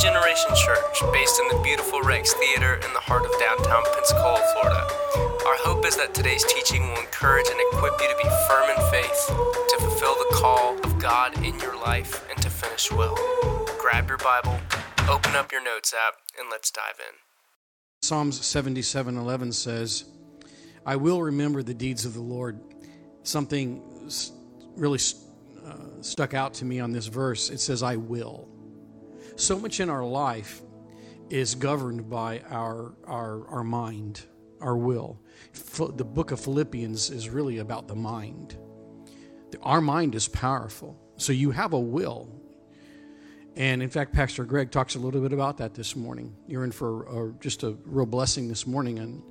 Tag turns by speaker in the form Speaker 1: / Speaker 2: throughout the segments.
Speaker 1: Generation Church, based in the beautiful Rex Theater in the heart of downtown Pensacola, Florida. Our hope is that today's teaching will encourage and equip you to be firm in faith, to fulfill the call of God in your life, and to finish well. Grab your Bible, open up your notes app, and let's dive in.
Speaker 2: Psalms 77:11 says, "I will remember the deeds of the Lord." Something really uh, stuck out to me on this verse. It says, "I will." So much in our life is governed by our, our, our mind, our will. The book of Philippians is really about the mind. Our mind is powerful. So you have a will. And in fact, Pastor Greg talks a little bit about that this morning. You're in for a, just a real blessing this morning in,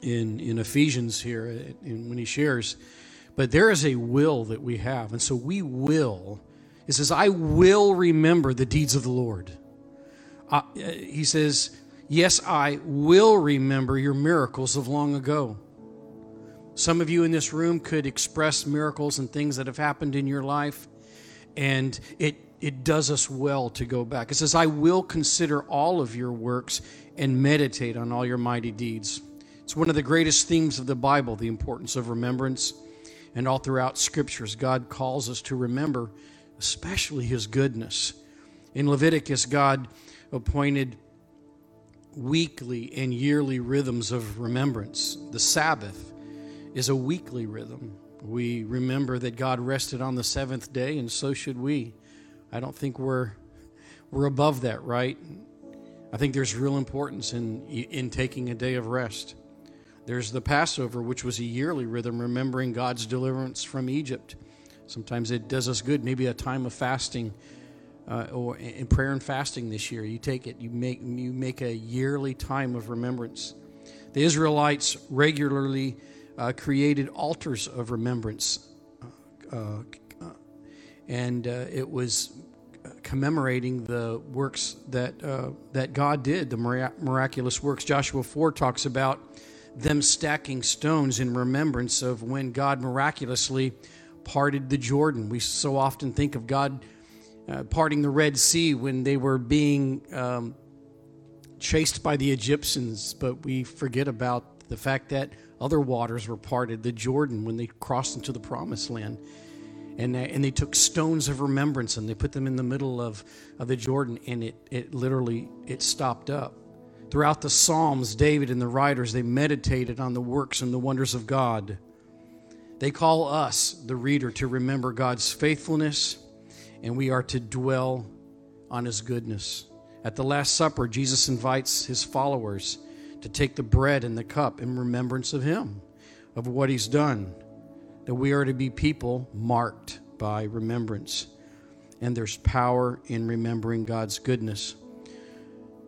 Speaker 2: in, in Ephesians here in, when he shares. But there is a will that we have. And so we will it says, I will remember the deeds of the Lord. Uh, he says, Yes, I will remember your miracles of long ago. Some of you in this room could express miracles and things that have happened in your life, and it, it does us well to go back. It says, I will consider all of your works and meditate on all your mighty deeds. It's one of the greatest themes of the Bible, the importance of remembrance. And all throughout scriptures, God calls us to remember especially his goodness. In Leviticus, God appointed weekly and yearly rhythms of remembrance. The Sabbath is a weekly rhythm. We remember that God rested on the seventh day, and so should we. I don't think we're we're above that, right? I think there's real importance in in taking a day of rest. There's the Passover, which was a yearly rhythm, remembering God's deliverance from Egypt. Sometimes it does us good. Maybe a time of fasting uh, or in prayer and fasting this year. You take it, you make, you make a yearly time of remembrance. The Israelites regularly uh, created altars of remembrance, uh, uh and uh, it was commemorating the works that uh, that God did, the miraculous works. Joshua 4 talks about them stacking stones in remembrance of when God miraculously parted the Jordan. We so often think of God uh, parting the Red Sea when they were being um, chased by the Egyptians, but we forget about the fact that other waters were parted, the Jordan, when they crossed into the promised land. And, uh, and they took stones of remembrance and they put them in the middle of, of the Jordan, and it, it literally it stopped up. Throughout the Psalms, David and the writers, they meditated on the works and the wonders of God. They call us, the reader, to remember God's faithfulness, and we are to dwell on his goodness. At the Last Supper, Jesus invites his followers to take the bread and the cup in remembrance of him, of what he's done. That we are to be people marked by remembrance. And there's power in remembering God's goodness.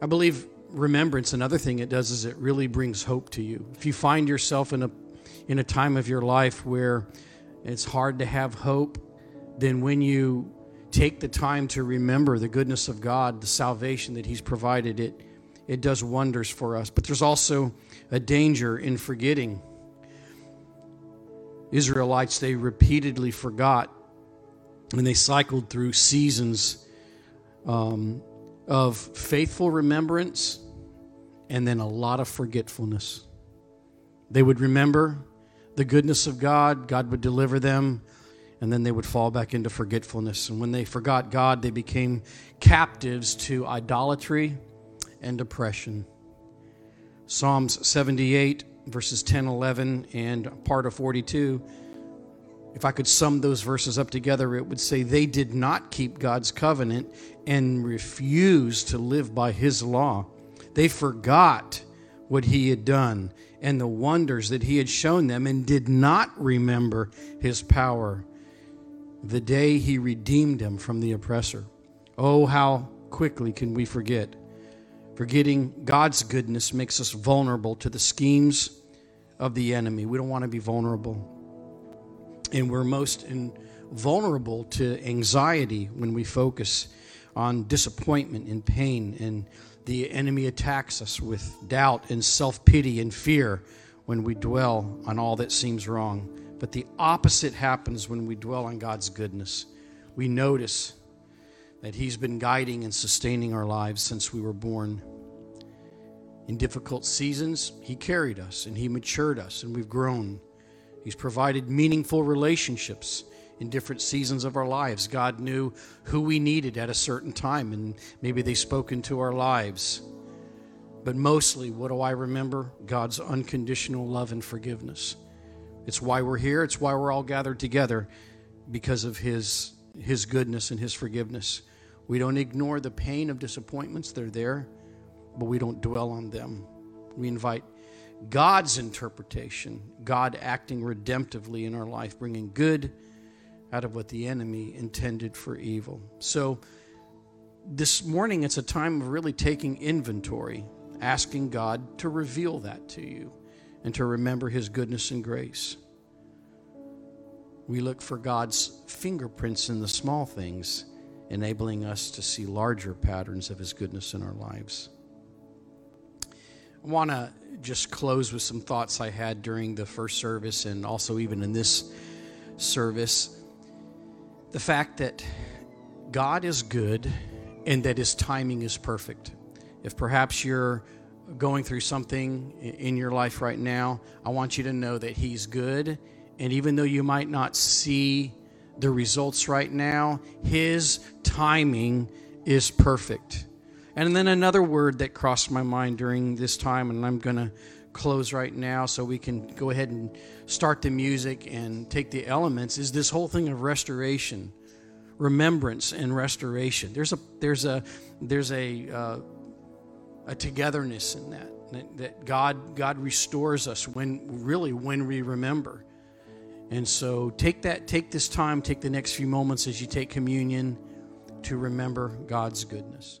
Speaker 2: I believe remembrance, another thing it does is it really brings hope to you. If you find yourself in a in a time of your life where it's hard to have hope, then when you take the time to remember the goodness of God, the salvation that He's provided, it, it does wonders for us. But there's also a danger in forgetting. Israelites, they repeatedly forgot and they cycled through seasons um, of faithful remembrance and then a lot of forgetfulness. They would remember the goodness of God, God would deliver them, and then they would fall back into forgetfulness. And when they forgot God, they became captives to idolatry and oppression. Psalms 78, verses 10, 11, and part of 42. If I could sum those verses up together, it would say they did not keep God's covenant and refused to live by his law. They forgot what he had done and the wonders that he had shown them and did not remember his power the day he redeemed them from the oppressor. Oh, how quickly can we forget? Forgetting God's goodness makes us vulnerable to the schemes of the enemy. We don't want to be vulnerable. And we're most vulnerable to anxiety when we focus on disappointment and pain and the enemy attacks us with doubt and self pity and fear when we dwell on all that seems wrong. But the opposite happens when we dwell on God's goodness. We notice that He's been guiding and sustaining our lives since we were born. In difficult seasons, He carried us and He matured us, and we've grown. He's provided meaningful relationships in different seasons of our lives. God knew who we needed at a certain time, and maybe they spoke into our lives. But mostly, what do I remember? God's unconditional love and forgiveness. It's why we're here, it's why we're all gathered together because of His, His goodness and His forgiveness. We don't ignore the pain of disappointments, they're there, but we don't dwell on them. We invite God's interpretation, God acting redemptively in our life, bringing good out of what the enemy intended for evil. So, this morning, it's a time of really taking inventory, asking God to reveal that to you and to remember His goodness and grace. We look for God's fingerprints in the small things, enabling us to see larger patterns of His goodness in our lives. I want to just close with some thoughts I had during the first service and also even in this service. The fact that God is good and that His timing is perfect. If perhaps you're going through something in your life right now, I want you to know that He's good. And even though you might not see the results right now, His timing is perfect. And then another word that crossed my mind during this time, and I'm going to close right now so we can go ahead and start the music and take the elements, is this whole thing of restoration, remembrance, and restoration. There's a there's a there's a uh, a togetherness in that, that that God God restores us when really when we remember. And so take that take this time, take the next few moments as you take communion to remember God's goodness.